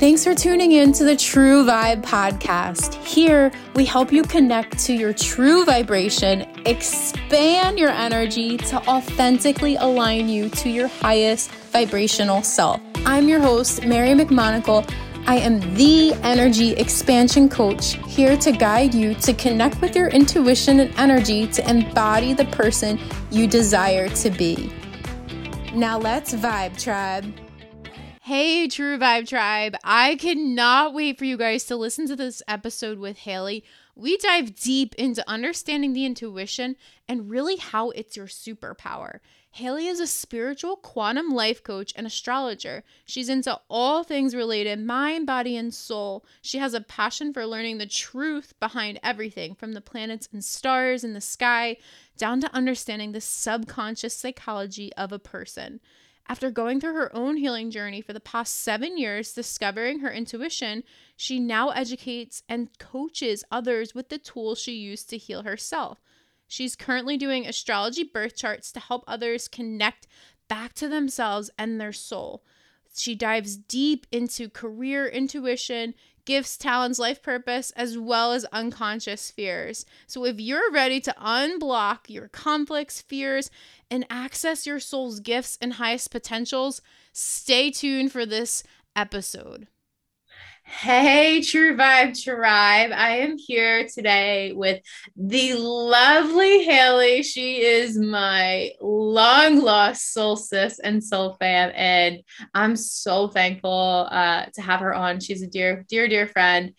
Thanks for tuning in to the True Vibe podcast. Here, we help you connect to your true vibration, expand your energy to authentically align you to your highest vibrational self. I'm your host, Mary McMonagle. I am the energy expansion coach here to guide you to connect with your intuition and energy to embody the person you desire to be. Now let's vibe, tribe. Hey, True Vibe Tribe. I cannot wait for you guys to listen to this episode with Haley. We dive deep into understanding the intuition and really how it's your superpower. Haley is a spiritual quantum life coach and astrologer. She's into all things related mind, body, and soul. She has a passion for learning the truth behind everything from the planets and stars in the sky down to understanding the subconscious psychology of a person. After going through her own healing journey for the past seven years, discovering her intuition, she now educates and coaches others with the tools she used to heal herself. She's currently doing astrology birth charts to help others connect back to themselves and their soul. She dives deep into career intuition, gifts, talents, life purpose, as well as unconscious fears. So, if you're ready to unblock your complex fears and access your soul's gifts and highest potentials, stay tuned for this episode. Hey, True Vibe Tribe. I am here today with the lovely Haley. She is my long lost soul sis and soul fam. And I'm so thankful uh, to have her on. She's a dear, dear, dear friend.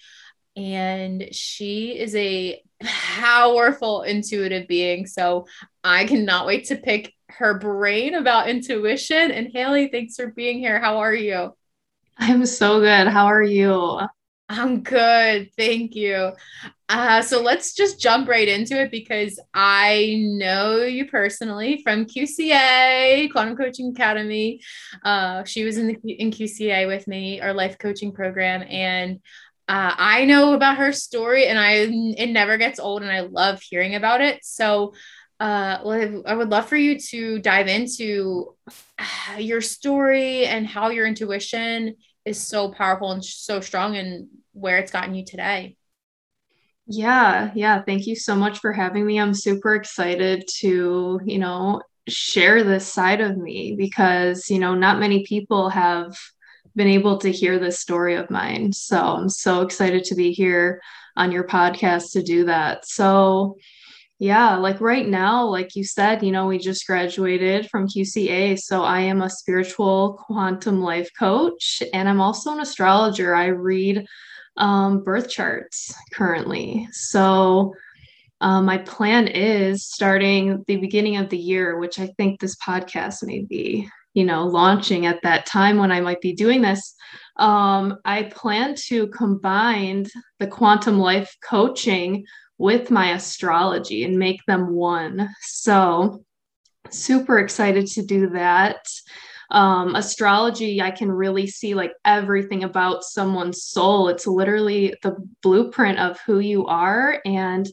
And she is a powerful intuitive being. So I cannot wait to pick her brain about intuition. And Haley, thanks for being here. How are you? I'm so good. How are you? I'm good. Thank you. Uh, so let's just jump right into it because I know you personally from QCA, Quantum Coaching Academy. Uh, she was in the in QCA with me, our life coaching program, and uh, I know about her story, and I it never gets old, and I love hearing about it. So uh, I would love for you to dive into uh, your story and how your intuition is so powerful and so strong and where it's gotten you today. Yeah, yeah. Thank you so much for having me. I'm super excited to, you know, share this side of me because, you know, not many people have been able to hear this story of mine. So I'm so excited to be here on your podcast to do that. So, yeah, like right now, like you said, you know, we just graduated from QCA. So I am a spiritual quantum life coach and I'm also an astrologer. I read um, birth charts currently. So um, my plan is starting the beginning of the year, which I think this podcast may be, you know, launching at that time when I might be doing this. Um, I plan to combine the quantum life coaching with my astrology and make them one. So, super excited to do that. Um, astrology, I can really see like everything about someone's soul. It's literally the blueprint of who you are. And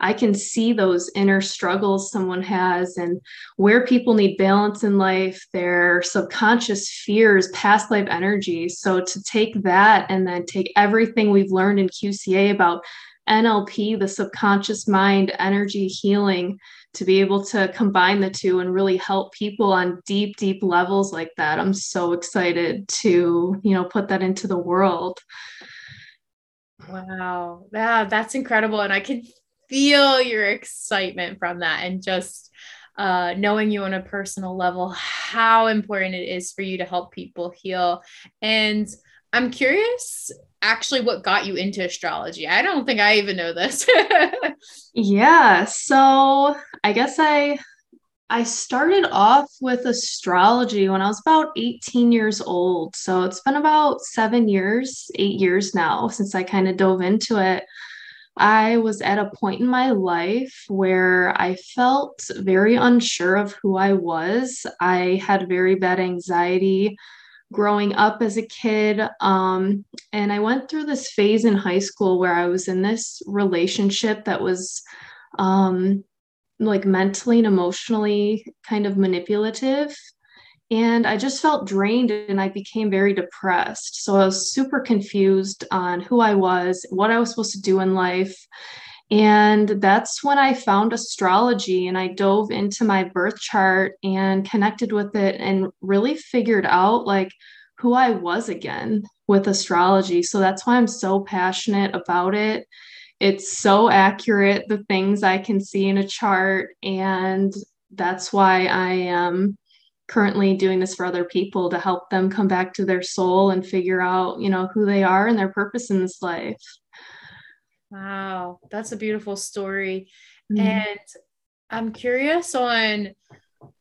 I can see those inner struggles someone has and where people need balance in life, their subconscious fears, past life energy. So to take that and then take everything we've learned in QCA about NLP, the subconscious mind energy healing, to be able to combine the two and really help people on deep, deep levels like that. I'm so excited to, you know, put that into the world. Wow. Yeah, that's incredible. And I can feel your excitement from that and just uh, knowing you on a personal level, how important it is for you to help people heal. And I'm curious actually what got you into astrology. I don't think I even know this. yeah, so I guess I I started off with astrology when I was about 18 years old. So it's been about 7 years, 8 years now since I kind of dove into it. I was at a point in my life where I felt very unsure of who I was. I had very bad anxiety growing up as a kid. Um, and I went through this phase in high school where I was in this relationship that was um, like mentally and emotionally kind of manipulative. and I just felt drained and I became very depressed. So I was super confused on who I was, what I was supposed to do in life. And that's when I found astrology and I dove into my birth chart and connected with it and really figured out like who I was again with astrology. So that's why I'm so passionate about it. It's so accurate, the things I can see in a chart. And that's why I am currently doing this for other people to help them come back to their soul and figure out, you know, who they are and their purpose in this life. Wow, that's a beautiful story. Mm-hmm. And I'm curious on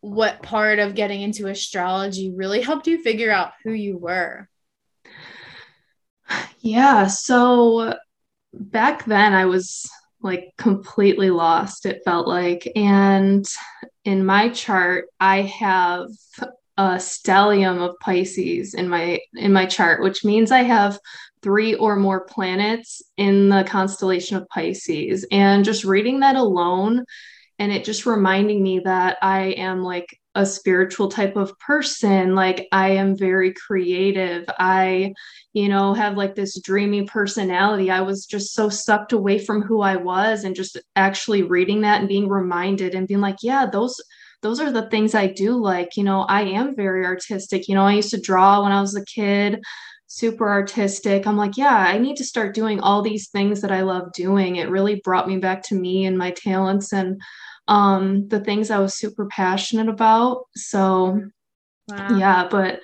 what part of getting into astrology really helped you figure out who you were. Yeah, so back then I was like completely lost, it felt like. And in my chart, I have a stellium of Pisces in my in my chart, which means I have three or more planets in the constellation of Pisces. And just reading that alone and it just reminding me that I am like a spiritual type of person like i am very creative i you know have like this dreamy personality i was just so sucked away from who i was and just actually reading that and being reminded and being like yeah those those are the things i do like you know i am very artistic you know i used to draw when i was a kid super artistic i'm like yeah i need to start doing all these things that i love doing it really brought me back to me and my talents and um, the things I was super passionate about. So, wow. yeah, but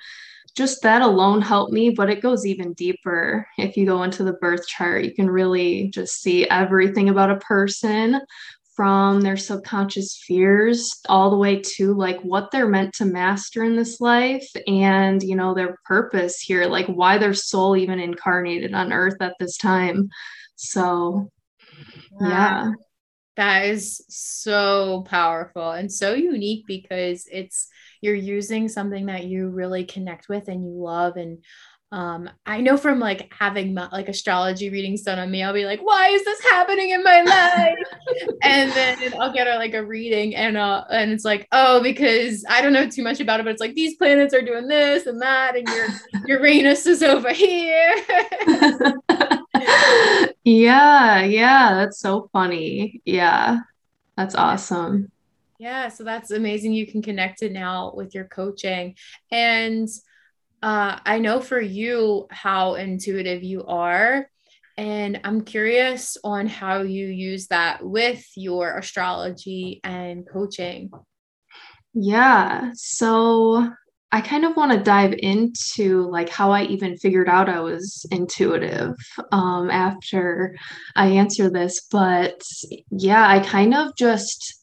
just that alone helped me, but it goes even deeper. If you go into the birth chart, you can really just see everything about a person from their subconscious fears all the way to like what they're meant to master in this life and you know their purpose here like why their soul even incarnated on earth at this time so wow. yeah that is so powerful and so unique because it's you're using something that you really connect with and you love and um i know from like having like astrology readings done on me i'll be like why is this happening in my life and then i'll get a, like a reading and uh and it's like oh because i don't know too much about it but it's like these planets are doing this and that and your uranus is over here yeah, yeah, that's so funny. Yeah, that's awesome. Yeah, so that's amazing. You can connect it now with your coaching. And uh, I know for you how intuitive you are. And I'm curious on how you use that with your astrology and coaching. Yeah. So I kind of want to dive into like how I even figured out I was intuitive um, after I answer this. But yeah, I kind of just,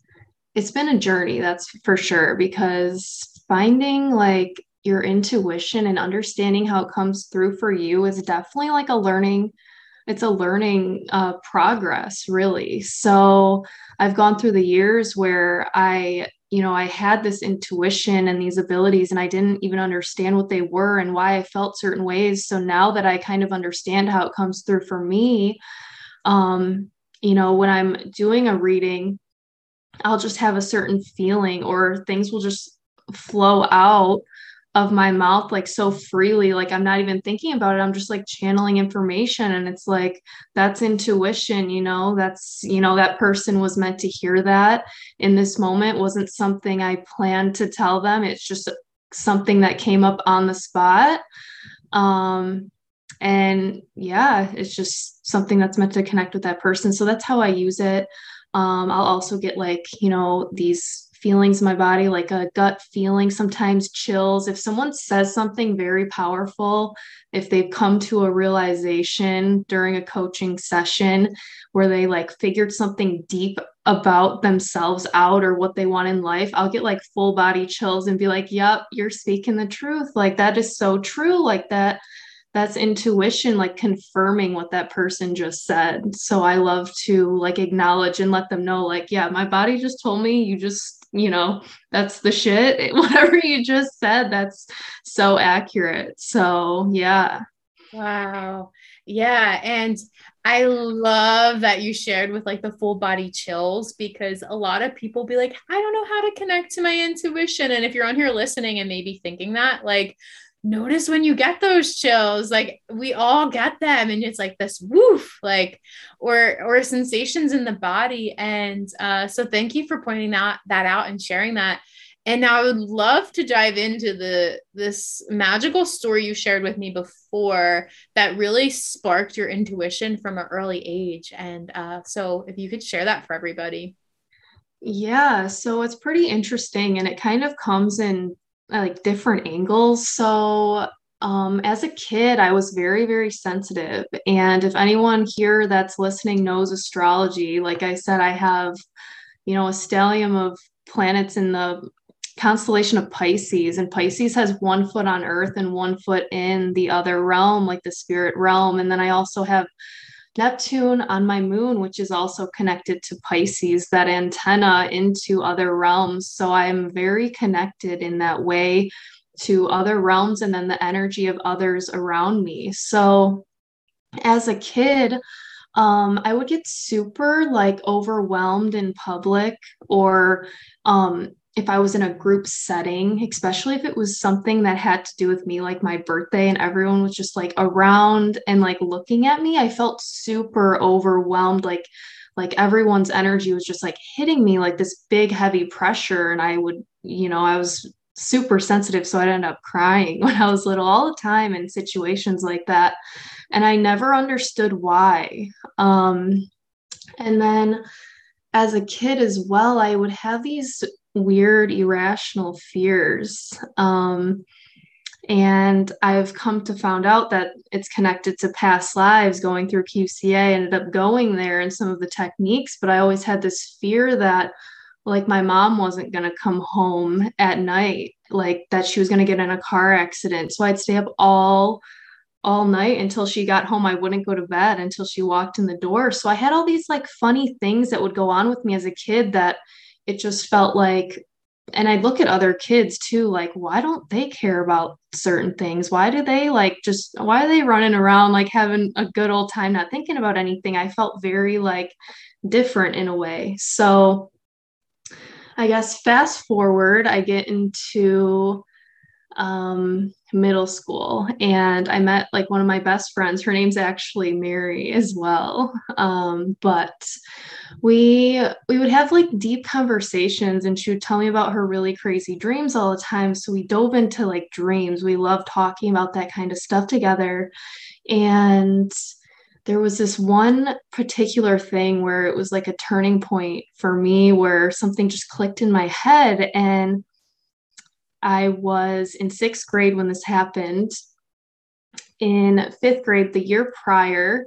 it's been a journey, that's for sure, because finding like your intuition and understanding how it comes through for you is definitely like a learning it's a learning uh, progress really so i've gone through the years where i you know, I had this intuition and these abilities, and I didn't even understand what they were and why I felt certain ways. So now that I kind of understand how it comes through for me, um, you know, when I'm doing a reading, I'll just have a certain feeling or things will just flow out of my mouth like so freely like i'm not even thinking about it. I'm just like channeling information and it's like that's intuition you know? That's you know that person was meant to hear that in this moment. Wasn't something i planned to tell them. It's just something that came up on the spot. Um and yeah it's just something that's meant to connect with that person. So that's how i use it. Um, I'll also get like, you know, these feelings in my body, like a gut feeling, sometimes chills. If someone says something very powerful, if they've come to a realization during a coaching session where they like figured something deep about themselves out or what they want in life, I'll get like full body chills and be like, yep, you're speaking the truth. Like that is so true. Like that that's intuition like confirming what that person just said so i love to like acknowledge and let them know like yeah my body just told me you just you know, that's the shit. Whatever you just said, that's so accurate. So, yeah. Wow. Yeah. And I love that you shared with like the full body chills because a lot of people be like, I don't know how to connect to my intuition. And if you're on here listening and maybe thinking that, like, notice when you get those chills like we all get them and it's like this woof like or or sensations in the body and uh so thank you for pointing that that out and sharing that and now I would love to dive into the this magical story you shared with me before that really sparked your intuition from an early age. And uh, so, if you could share that for everybody. Yeah, so it's pretty interesting, and it kind of comes in like different angles. So, um, as a kid, I was very, very sensitive. And if anyone here that's listening knows astrology, like I said, I have, you know, a stellium of planets in the constellation of Pisces, and Pisces has one foot on earth and one foot in the other realm, like the spirit realm. And then I also have Neptune on my moon, which is also connected to Pisces, that antenna into other realms. So I'm very connected in that way to other realms and then the energy of others around me. So as a kid, um, I would get super like overwhelmed in public or um, if I was in a group setting, especially if it was something that had to do with me, like my birthday, and everyone was just like around and like looking at me, I felt super overwhelmed. Like, like everyone's energy was just like hitting me like this big, heavy pressure. And I would, you know, I was super sensitive. So I'd end up crying when I was little all the time in situations like that. And I never understood why. Um, and then as a kid as well, I would have these weird, irrational fears. Um, and I've come to found out that it's connected to past lives going through QCA. I ended up going there and some of the techniques, but I always had this fear that like my mom wasn't going to come home at night, like that she was going to get in a car accident. So I'd stay up all all night until she got home. I wouldn't go to bed until she walked in the door. So I had all these like funny things that would go on with me as a kid that it just felt like and I look at other kids too, like, why don't they care about certain things? Why do they like just, why are they running around like having a good old time, not thinking about anything? I felt very like different in a way. So I guess fast forward, I get into um, middle school and I met like one of my best friends. Her name's actually Mary as well. Um, but we we would have like deep conversations and she would tell me about her really crazy dreams all the time. So we dove into like dreams. We loved talking about that kind of stuff together. And there was this one particular thing where it was like a turning point for me where something just clicked in my head and I was in sixth grade when this happened. In fifth grade, the year prior,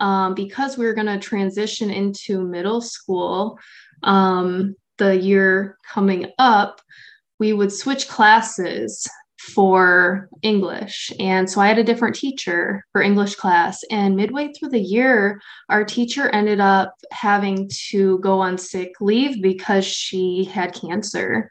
um, because we were going to transition into middle school, um, the year coming up, we would switch classes for English. And so I had a different teacher for English class. And midway through the year, our teacher ended up having to go on sick leave because she had cancer.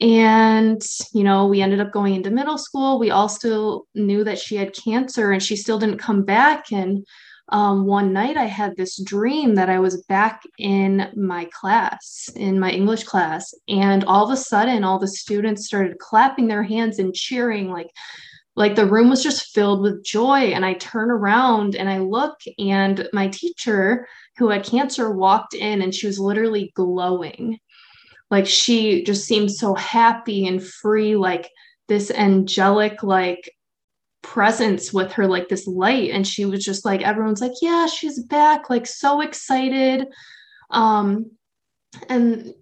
And, you know, we ended up going into middle school. We all still knew that she had cancer and she still didn't come back. And um, one night I had this dream that I was back in my class, in my English class. And all of a sudden, all the students started clapping their hands and cheering like, like the room was just filled with joy and i turn around and i look and my teacher who had cancer walked in and she was literally glowing like she just seemed so happy and free like this angelic like presence with her like this light. And she was just like everyone's like yeah she's back like so excited. Um and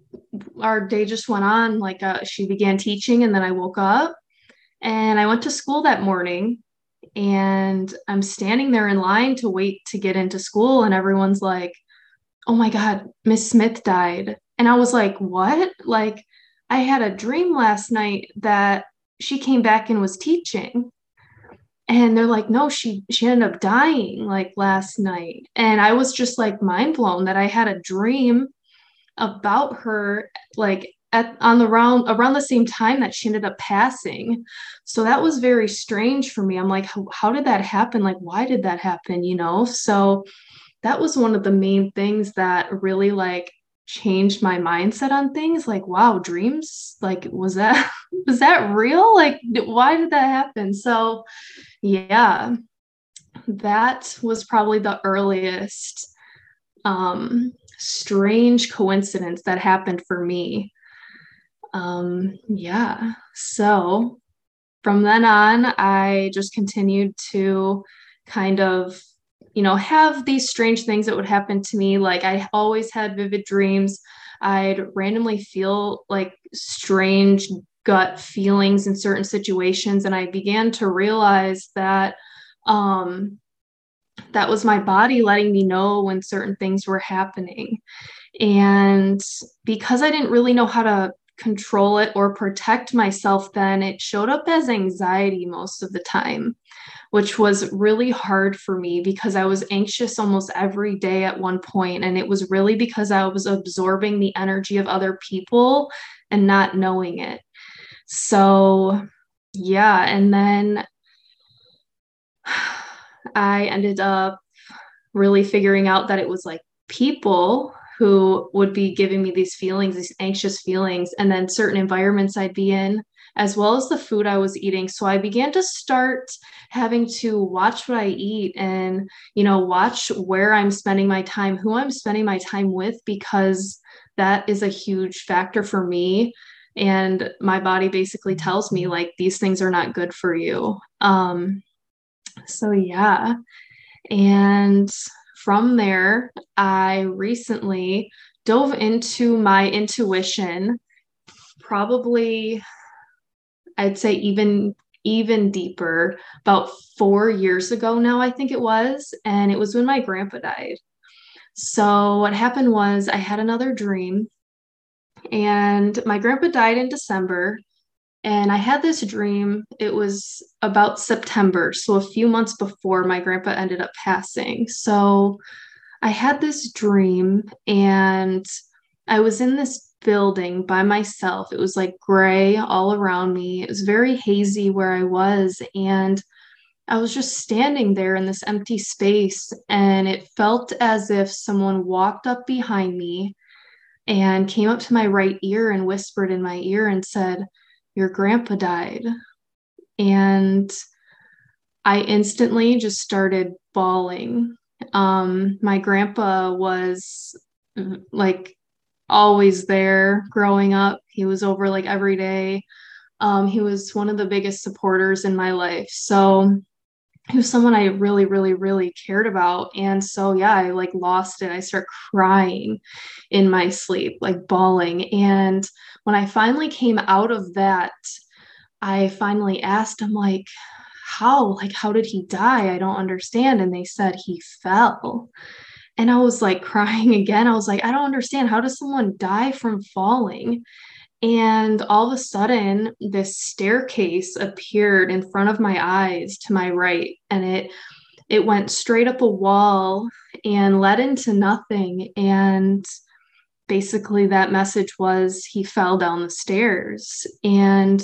our day just went on like uh, she began teaching and then i woke up. And i went to school that morning and i'm standing there in line to wait to get into school and everyone's like oh my god miss smith died and I was like, what? Like, I had a dream last night that she came back and was teaching. And they're like, no, she she ended up dying like last night. And I was just like mind blown that I had a dream about her like at on the round around the same time that she ended up passing. So that was very strange for me. I'm like, how, how did that happen? Like, why did that happen? You know? So that was one of the main things that really like changed my mindset on things like wow dreams like was that was that real? Like why did that happen? So yeah that was probably the earliest um strange coincidence that happened for me. Um yeah so from then on i just continued to kind of you know, have these strange things that would happen to me. Like I always had vivid dreams. I'd randomly feel like strange gut feelings in certain situations. And I began to realize that um, that was my body letting me know when certain things were happening. And because I didn't really know how to control it or protect myself, then it showed up as anxiety most of the time which was really hard for me because I was anxious almost every day at one point, And it was really because I was absorbing the energy of other people and not knowing it. So, yeah. And then I ended up really figuring out that it was like people who would be giving me these feelings, these anxious feelings, and then certain environments I'd be in as well as the food I was eating. So I began to start having to watch what I eat and, you know, watch where I'm spending my time, who I'm spending my time with, because that is a huge factor for me. And my body basically tells me, like, these things are not good for you. Um, so, yeah. And from there, I recently dove into my intuition probably I'd say even even deeper about 4 years ago now I think it was and it was when my grandpa died. So what happened was I had another dream and my grandpa died in December and I had this dream. It was about September, so a few months before my grandpa ended up passing. So I had this dream and I was in this building by myself. It was like gray all around me. It was very hazy where I was. And I was just standing there in this empty space. And it felt as if someone walked up behind me and came up to my right ear and whispered in my ear and said, Your grandpa died. And I instantly just started bawling. Um, my grandpa was like always there growing up. He was over like every day. Um, he was one of the biggest supporters in my life. So he was someone I really, really, really cared about. And so, yeah, I like lost it. I start crying in my sleep, like bawling. And when I finally came out of that, I finally asked him, like, how? Like, how did he die? I don't understand. And they said he fell. And I was like crying again. I was like, I don't understand. How does someone die from falling? And all of a sudden, this staircase appeared in front of my eyes to my right. And it it went straight up a wall and led into nothing. And basically that message was he fell down the stairs. And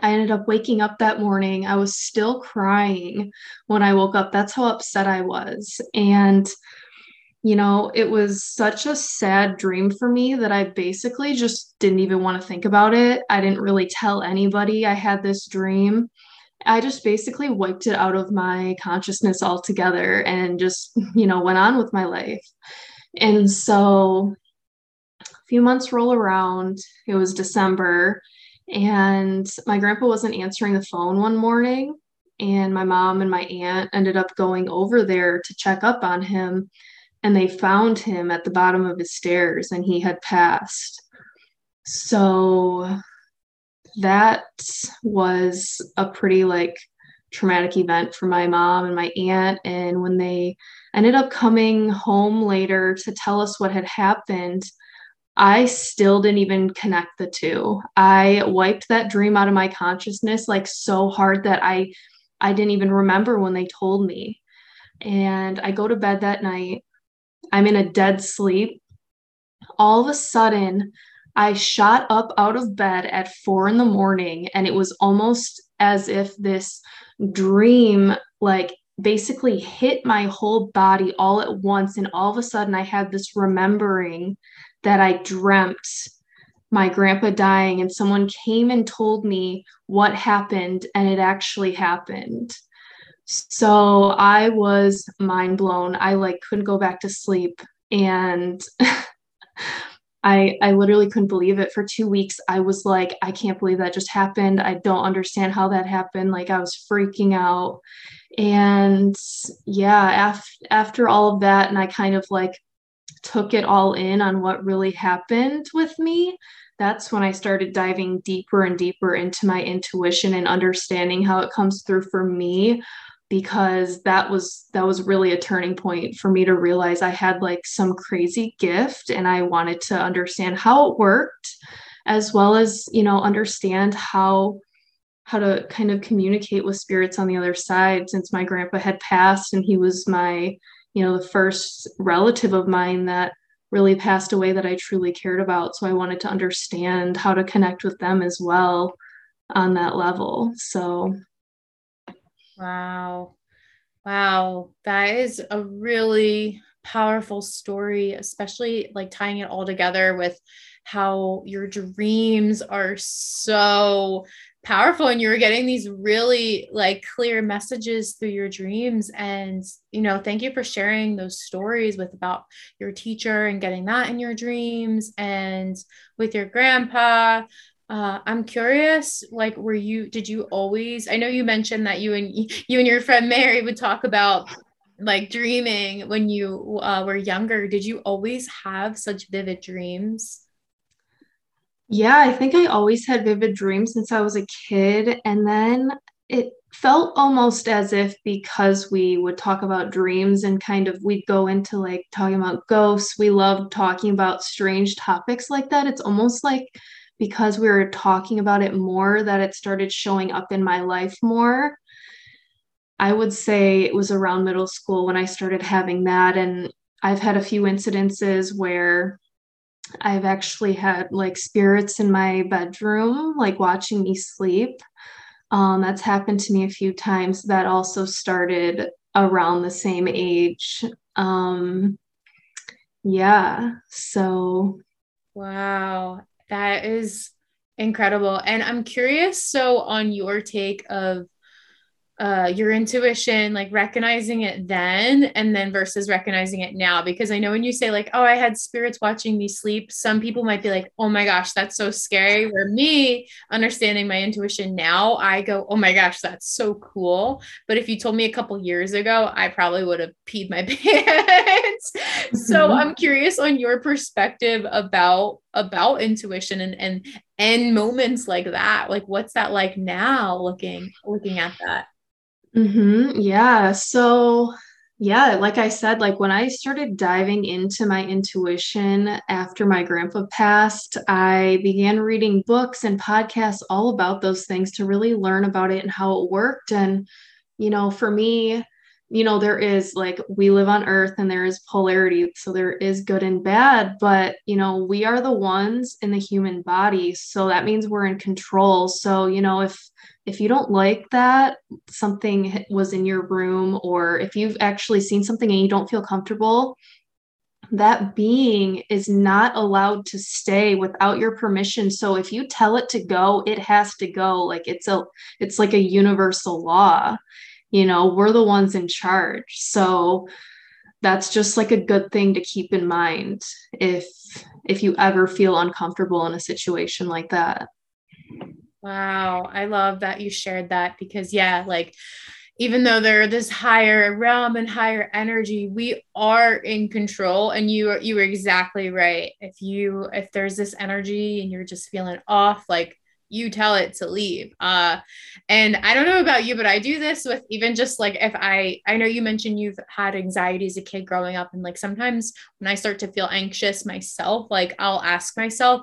I ended up waking up that morning. I was still crying when I woke up. That's how upset I was. And you know, it was such a sad dream for me that I basically just didn't even want to think about it. I didn't really tell anybody I had this dream. I just basically wiped it out of my consciousness altogether and just, you know, went on with my life. And so a few months roll around, it was December, and my grandpa wasn't answering the phone one morning. And my mom and my aunt ended up going over there to check up on him and they found him at the bottom of his stairs and he had passed. So that was a pretty like traumatic event for my mom and my aunt. And when they ended up coming home later to tell us what had happened, I still didn't even connect the two. I wiped that dream out of my consciousness like so hard that I I didn't even remember when they told me. And I go to bed that night I'm in a dead sleep. All of a sudden, I shot up out of bed at four in the morning, and it was almost as if this dream like basically hit my whole body all at once. And all of a sudden, I had this remembering that I dreamt my grandpa dying, and someone came and told me what happened, and it actually happened. So I was mind blown. I like couldn't go back to sleep and I I literally couldn't believe it for 2 weeks. I was like I can't believe that just happened. I don't understand how that happened. Like I was freaking out. And yeah, af- after all of that and I kind of like took it all in on what really happened with me, that's when I started diving deeper and deeper into my intuition and understanding how it comes through for me because that was that was really a turning point for me to realize I had like some crazy gift and I wanted to understand how it worked as well as you know understand how how to kind of communicate with spirits on the other side since my grandpa had passed and he was my you know the first relative of mine that really passed away that I truly cared about. So I wanted to understand how to connect with them as well on that level. So Wow. Wow. That is a really powerful story, especially like tying it all together with how your dreams are so powerful and you were getting these really like clear messages through your dreams and you know thank you for sharing those stories with about your teacher and getting that in your dreams and with your grandpa uh, I'm curious, like, were you, did you always, I know you mentioned that you and you and your friend Mary would talk about like dreaming when you uh, were younger. Did you always have such vivid dreams? Yeah, I think I always had vivid dreams since I was a kid. And then it felt almost as if because we would talk about dreams and kind of we'd go into like talking about ghosts, we loved talking about strange topics like that. It's almost like because we were talking about it more that it started showing up in my life more. I would say it was around middle school when I started having that. And I've had a few incidences where I've actually had like spirits in my bedroom, like watching me sleep. Um, that's happened to me a few times. That also started around the same age. Um, yeah. So. Wow. That is incredible. And I'm curious so on your take of uh, your intuition, like recognizing it then and then versus recognizing it now. Because I know when you say, like, oh, I had spirits watching me sleep, some people might be like, oh my gosh, that's so scary. Where me understanding my intuition now, I go, oh my gosh, that's so cool. But if you told me a couple years ago, I probably would have peed my pants. So mm-hmm. I'm curious on your perspective about about intuition and and and moments like that like what's that like now looking looking at that Mm-hmm. Yeah. So, yeah, like I said, like when I started diving into my intuition after my grandpa passed, I began reading books and podcasts all about those things to really learn about it and how it worked. And, you know, for me, you know, there is like we live on earth and there is polarity. So there is good and bad, but, you know, we are the ones in the human body. So that means we're in control. So, you know, if, if you don't like that something was in your room or if you've actually seen something and you don't feel comfortable that being is not allowed to stay without your permission so if you tell it to go it has to go like it's a it's like a universal law you know we're the ones in charge so that's just like a good thing to keep in mind if if you ever feel uncomfortable in a situation like that Wow, I love that you shared that because yeah, like even though they're this higher realm and higher energy, we are in control. And you are you were exactly right. If you if there's this energy and you're just feeling off, like you tell it to leave. Uh, and I don't know about you, but I do this with even just like if I I know you mentioned you've had anxiety as a kid growing up, and like sometimes when I start to feel anxious myself, like I'll ask myself,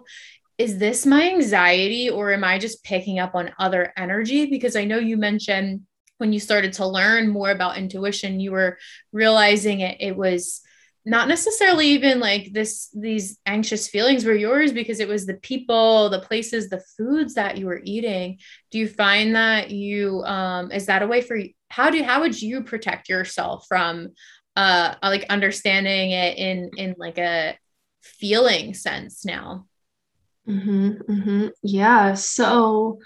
is this my anxiety or am I just picking up on other energy? Because I know you mentioned when you started to learn more about intuition, you were realizing it, it was not necessarily even like this these anxious feelings were yours because it was the people the places the foods that you were eating do you find that you um is that a way for you how do how would you protect yourself from uh like understanding it in in like a feeling sense now mm-hmm, mm-hmm. yeah so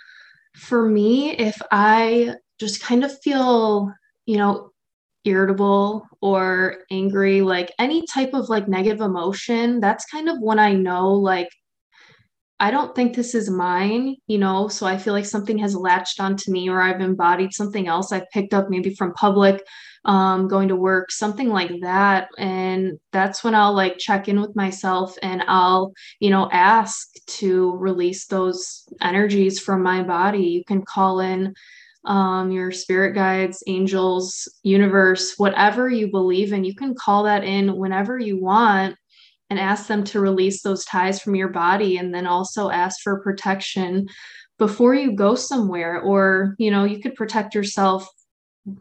for me if i just kind of feel you know irritable or angry like any type of like negative emotion that's kind of when i know like I don't think this is mine, you know, so I feel like something has latched onto me or I've embodied something else I've picked up maybe from public, um, going to work, something like that. And that's when I'll like check in with myself and I'll, you know, ask to release those energies from my body. You can call in um, your spirit guides, angels, universe, whatever you believe in, you can call that in whenever you want and ask them to release those ties from your body and then also ask for protection before you go somewhere. Or you know you could protect yourself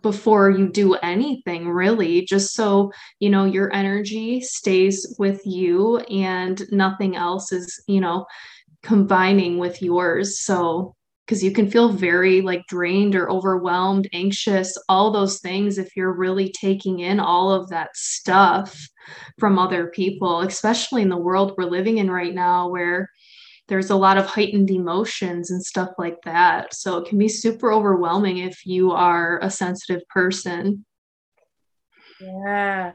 before you do anything really just so you know your energy stays with you and nothing else is you know combining with yours. So because you can feel very like drained or overwhelmed, anxious, all those things if you're really taking in all of that stuff from other people, especially in the world we're living in right now where there's a lot of heightened emotions and stuff like that. So it can be super overwhelming if you are a sensitive person. Yeah.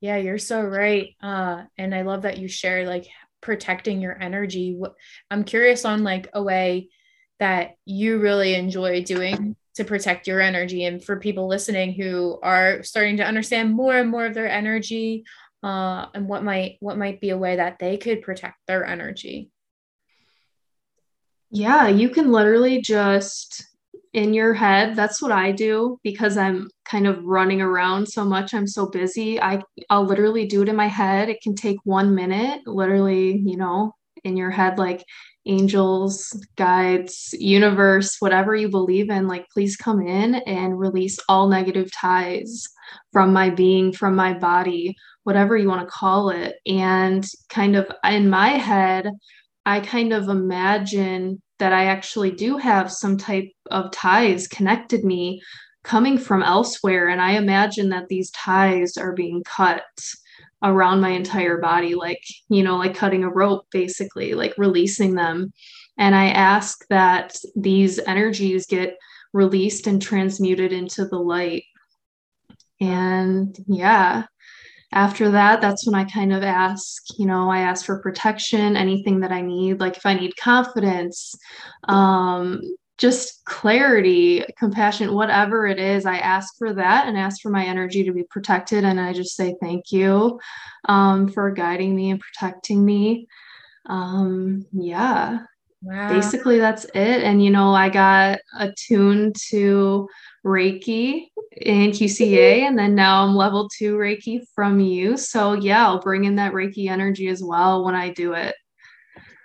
Yeah, you're so right. Uh and I love that you share like protecting your energy. I'm curious on like a way that you really enjoy doing to protect your energy. And for people listening who are starting to understand more and more of their energy uh, and what might what might be a way that they could protect their energy. Yeah you can literally just in your head that's what i do because i'm kind of running around so much i'm so busy. I i'll literally do it in my head. It can take one minute literally you know in your head like angels, guides, universe, whatever you believe in, like please come in and release all negative ties from my being, from my body, whatever you want to call it. And kind of in my head, I kind of imagine that I actually do have some type of ties connected me coming from elsewhere. And I imagine that these ties are being cut around my entire body, like, you know, like cutting a rope, basically, like releasing them. And I ask that these energies get released and transmuted into the light. And yeah, after that, that's when I kind of ask, you know, I ask for protection, anything that I need, like if I need confidence, um, just clarity, compassion, whatever it is, I ask for that and ask for my energy to be protected. And I just say thank you um, for guiding me and protecting me. Um, yeah, wow. basically that's it. And, you know, I got attuned to Reiki in QCA, and then now I'm level two Reiki from you. So, yeah, I'll bring in that Reiki energy as well when I do it.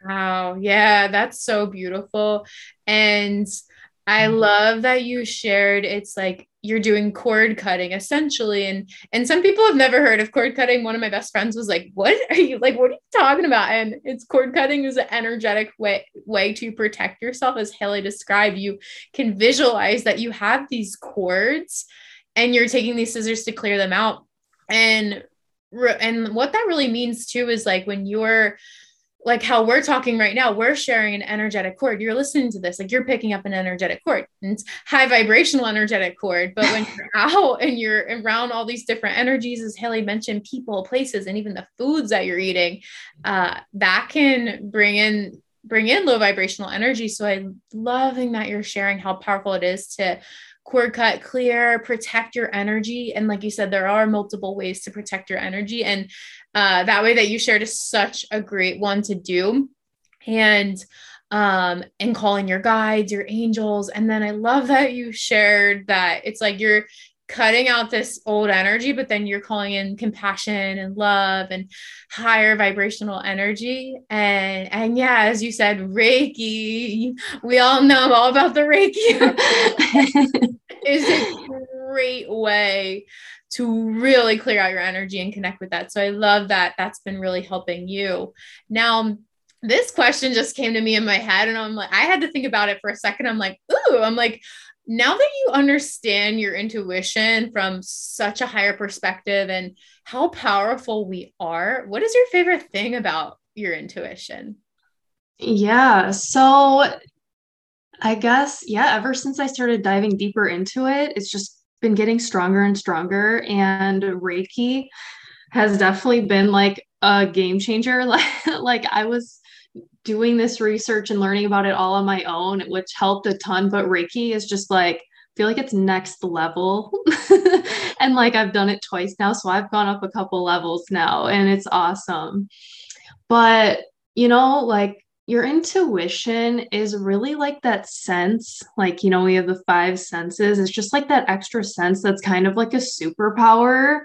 Wow. Yeah, that's so beautiful. And I mm-hmm. love that you shared it's like you're doing cord cutting essentially and and some people have never heard of cord cutting one of my best friends was like what are you like what are you talking about and it's cord cutting is an energetic way way to protect yourself as Haley described you can visualize that you have these cords and you're taking these scissors to clear them out and and what that really means too is like when you're like how we're talking right now, we're sharing an energetic cord. You're listening to this, like you're picking up an energetic cord. And it's high vibrational energetic cord. But when you're out and you're around all these different energies, as Haley mentioned, people, places, and even the foods that you're eating, uh, that can bring in bring in low vibrational energy. So I'm loving that you're sharing how powerful it is to cord cut clear protect your energy. And like you said there are multiple ways to protect your energy. And uh, that way that you shared is such a great one to do. And um and calling your guides your angels. And then i love that you shared that it's like you're cutting out this old energy, but then you're calling in compassion and love and higher vibrational energy. And and yeah, as you said, Reiki, we all know all about the Reiki. is a great way to really clear out your energy and connect with that. So I love that that's been really helping you. Now, this question just came to me in my head and I'm like I had to think about it for a second. I'm like, "Ooh, I'm like now that you understand your intuition from such a higher perspective and how powerful we are, what is your favorite thing about your intuition? Yeah. So I guess, yeah, ever since I started diving deeper into it, it's just been getting stronger and stronger. And Reiki has definitely been like a game changer. Like, like I was doing this research and learning about it all on my own, which helped a ton. But Reiki is just like, feel like it's next level. and like I've done it twice now. So I've gone up a couple levels now and it's awesome. But, you know, like your intuition is really like that sense like you know we have the five senses. It's just like that extra sense that's kind of like a superpower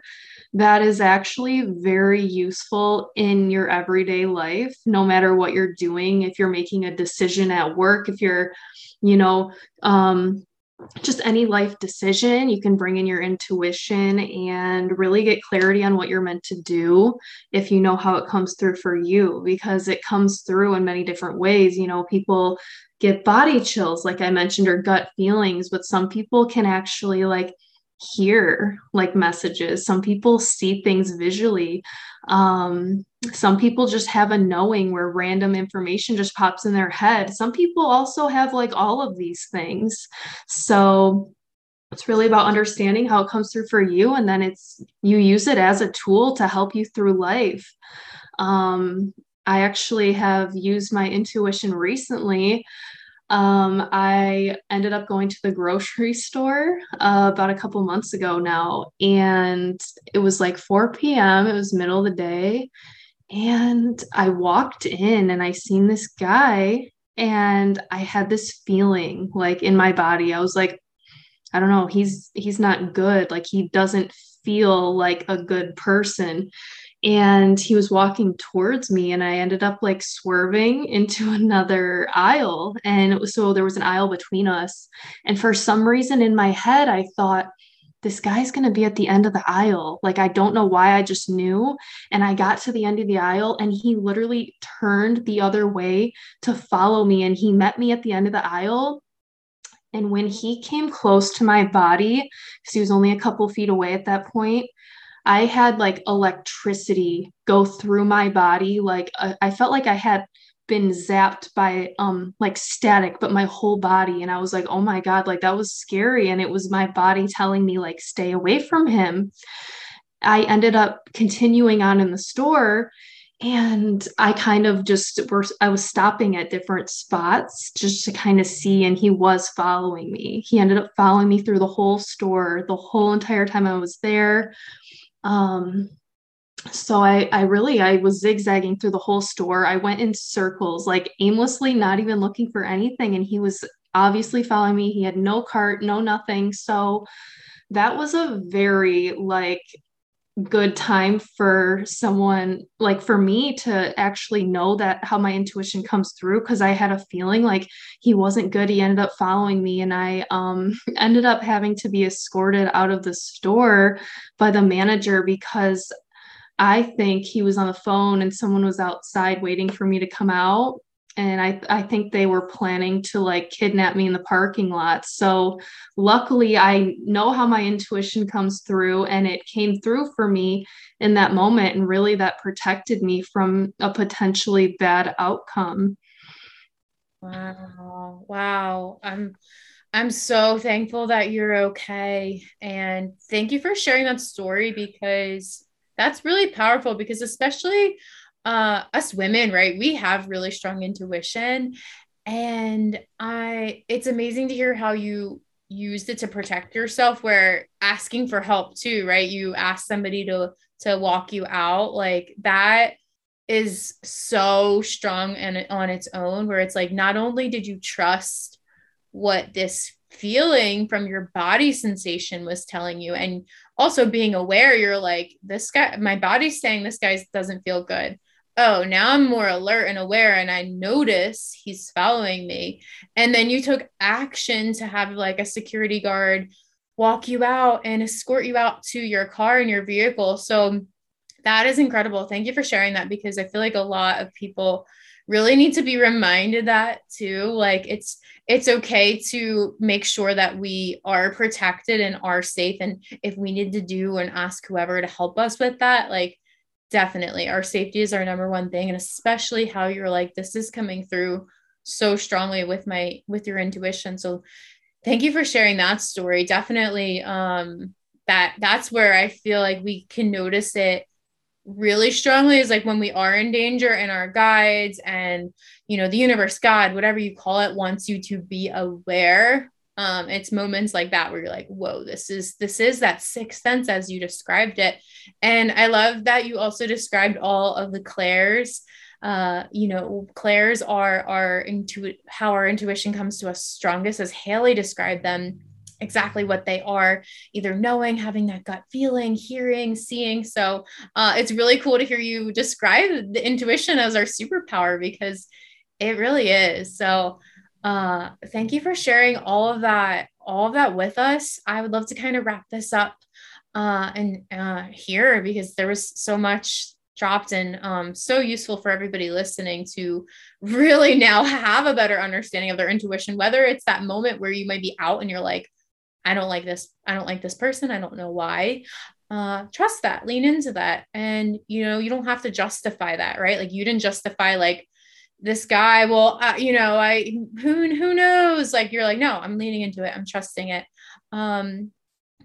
that is actually very useful in your everyday life no matter what you're doing. If you're making a decision at work if you're you know um just any life decision, you can bring in your intuition and really get clarity on what you're meant to do if you know how it comes through for you, because it comes through in many different ways. You know, people get body chills, like I mentioned, or gut feelings, but some people can actually like hear like messages. Some people see things visually. Um, some people just have a knowing where random information just pops in their head. Some people also have like all of these things. So it's really about understanding how it comes through for you. And then it's you use it as a tool to help you through life. Um, I actually have used my intuition recently um, I ended up going to the grocery store uh, about a couple months ago now, and it was like 4 p.m. It was middle of the day, and I walked in and I seen this guy, and I had this feeling like in my body. I was like, I don't know, he's he's not good. Like he doesn't feel like a good person and he was walking towards me and i ended up like swerving into another aisle and it was so there was an aisle between us. And for some reason in my head i thought this guy's going to be at the end of the aisle. Like i don't know why i just knew. And i got to the end of the aisle and he literally turned the other way to follow me and he met me at the end of the aisle. And when he came close to my body because he was only a couple feet away at that point I had like electricity go through my body. Like uh, I felt like I had been zapped by um like static but my whole body and I was like oh my god like that was scary and it was my body telling me like stay away from him. I ended up continuing on in the store and I kind of just were I was stopping at different spots just to kind of see and he was following me. He ended up following me through the whole store the whole entire time I was there um, so I, I really I was zigzagging through the whole store. I went in circles, like aimlessly, not even looking for anything. And he was obviously following me. He had no cart, no nothing. So that was a very like good time for someone like for me to actually know that how my intuition comes through because I had a feeling like he wasn't good. He ended up following me and I um ended up having to be escorted out of the store by the manager because I think he was on the phone and someone was outside waiting for me to come out and I, I think they were planning to like kidnap me in the parking lot. So luckily I know how my intuition comes through and it came through for me in that moment and really that protected me from a potentially bad outcome. Wow. Wow. I'm I'm so thankful that you're okay and thank you for sharing that story because that's really powerful because especially uh, us women, right? We have really strong intuition. And I, it's amazing to hear how you used it to protect yourself where asking for help too right you ask somebody to to walk you out like that is so strong and on its own where it's like not only did you trust what this feeling from your body sensation was telling you and also being aware you're like this guy my body's saying this guy doesn't feel good oh, now I'm more alert and aware and I notice he's following me. And then you took action to have like a security guard walk you out and escort you out to your car and your vehicle. So that is incredible. Thank you for sharing that because I feel like a lot of people really need to be reminded that too. Like it's it's okay to make sure that we are protected and are safe. And if we need to do and ask whoever to help us with that, like definitely our safety is our number one thing. And especially how you're like, this is coming through so strongly with my with your intuition. So thank you for sharing that story. Definitely um that that's where I feel like we can notice it really strongly is like when we are in danger and our guides and you know the universe god whatever you call it wants you to be aware um it's moments like that where you're like whoa this is this is that sixth sense as you described it. And i love that you also described all of the clairs. Uh you know clairs are are into how our intuition comes to us strongest as haley described them exactly what they are either knowing having that gut feeling hearing seeing. So uh, it's really cool to hear you describe the intuition as our superpower because it really is. So uh, thank you for sharing all of that all of that with us i would love to kind of wrap this up uh, and uh, here because there was so much dropped and um, so useful for everybody listening to really now have a better understanding of their intuition whether it's that moment where you might be out and you're like I don't like this. I don't like this person. I don't know why. Uh, trust that, lean into that. And, you know, you don't have to justify that, right? Like you didn't justify like this guy, well, uh, you know, I, who, who knows? Like you're like, no, I'm leaning into it. I'm trusting it. Um,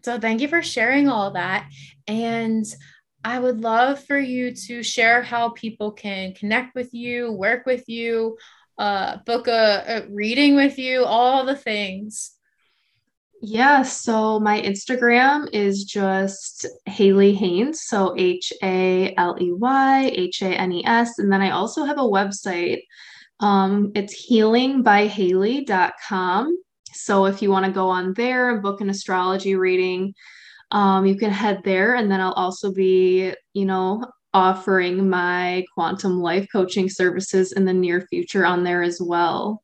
so thank you for sharing all that. And I would love for you to share how people can connect with you, work with you, uh, book a, a reading with you, all the things. Yeah, so my Instagram is just Haley Hanes, so H A L E Y H A N E S. And then I also have a website. Um, it's healingbyhaley.com. So if you want to go on there and book an astrology reading, um, you can head there. And then I'll also be, you know, offering my quantum life coaching services in the near future on there as well.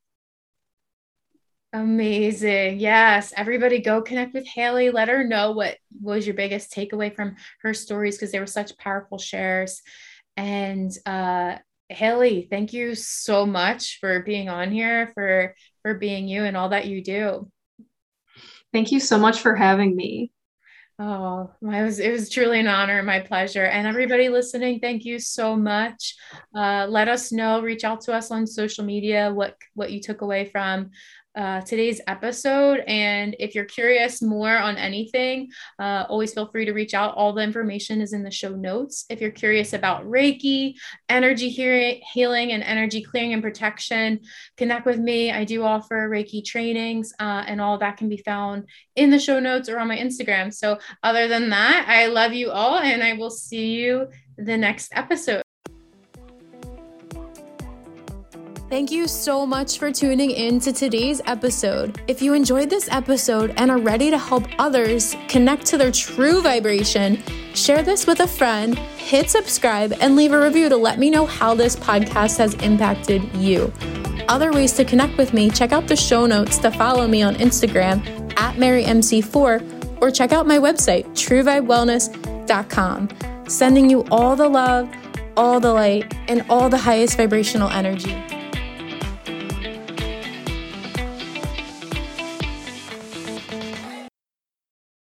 Amazing. Yes. Everybody go connect with Haley. Let her know what was your biggest takeaway from her stories because they were such powerful shares. And uh Haley, thank you so much for being on here, for for being you and all that you do. Thank you so much for having me. Oh, it was it was truly an honor, my pleasure. And everybody listening, thank you so much. Uh, let us know, reach out to us on social media what what you took away from uh, today's episode. And if you're curious more on anything, uh, always feel free to reach out. All the information is in the show notes. If you're curious about Reiki, energy healing, and energy clearing and protection, connect with me. I do offer Reiki trainings, uh, and all that can be found in the show notes or on my Instagram. So, other than that, I love you all, and I will see you the next episode. Thank you so much for tuning in to today's episode. If you enjoyed this episode and are ready to help others connect to their true vibration, share this with a friend, hit subscribe, and leave a review to let me know how this podcast has impacted you. Other ways to connect with me, check out the show notes to follow me on Instagram at MaryMC4 or check out my website, truevibewellness.com. Sending you all the love, all the light, and all the highest vibrational energy.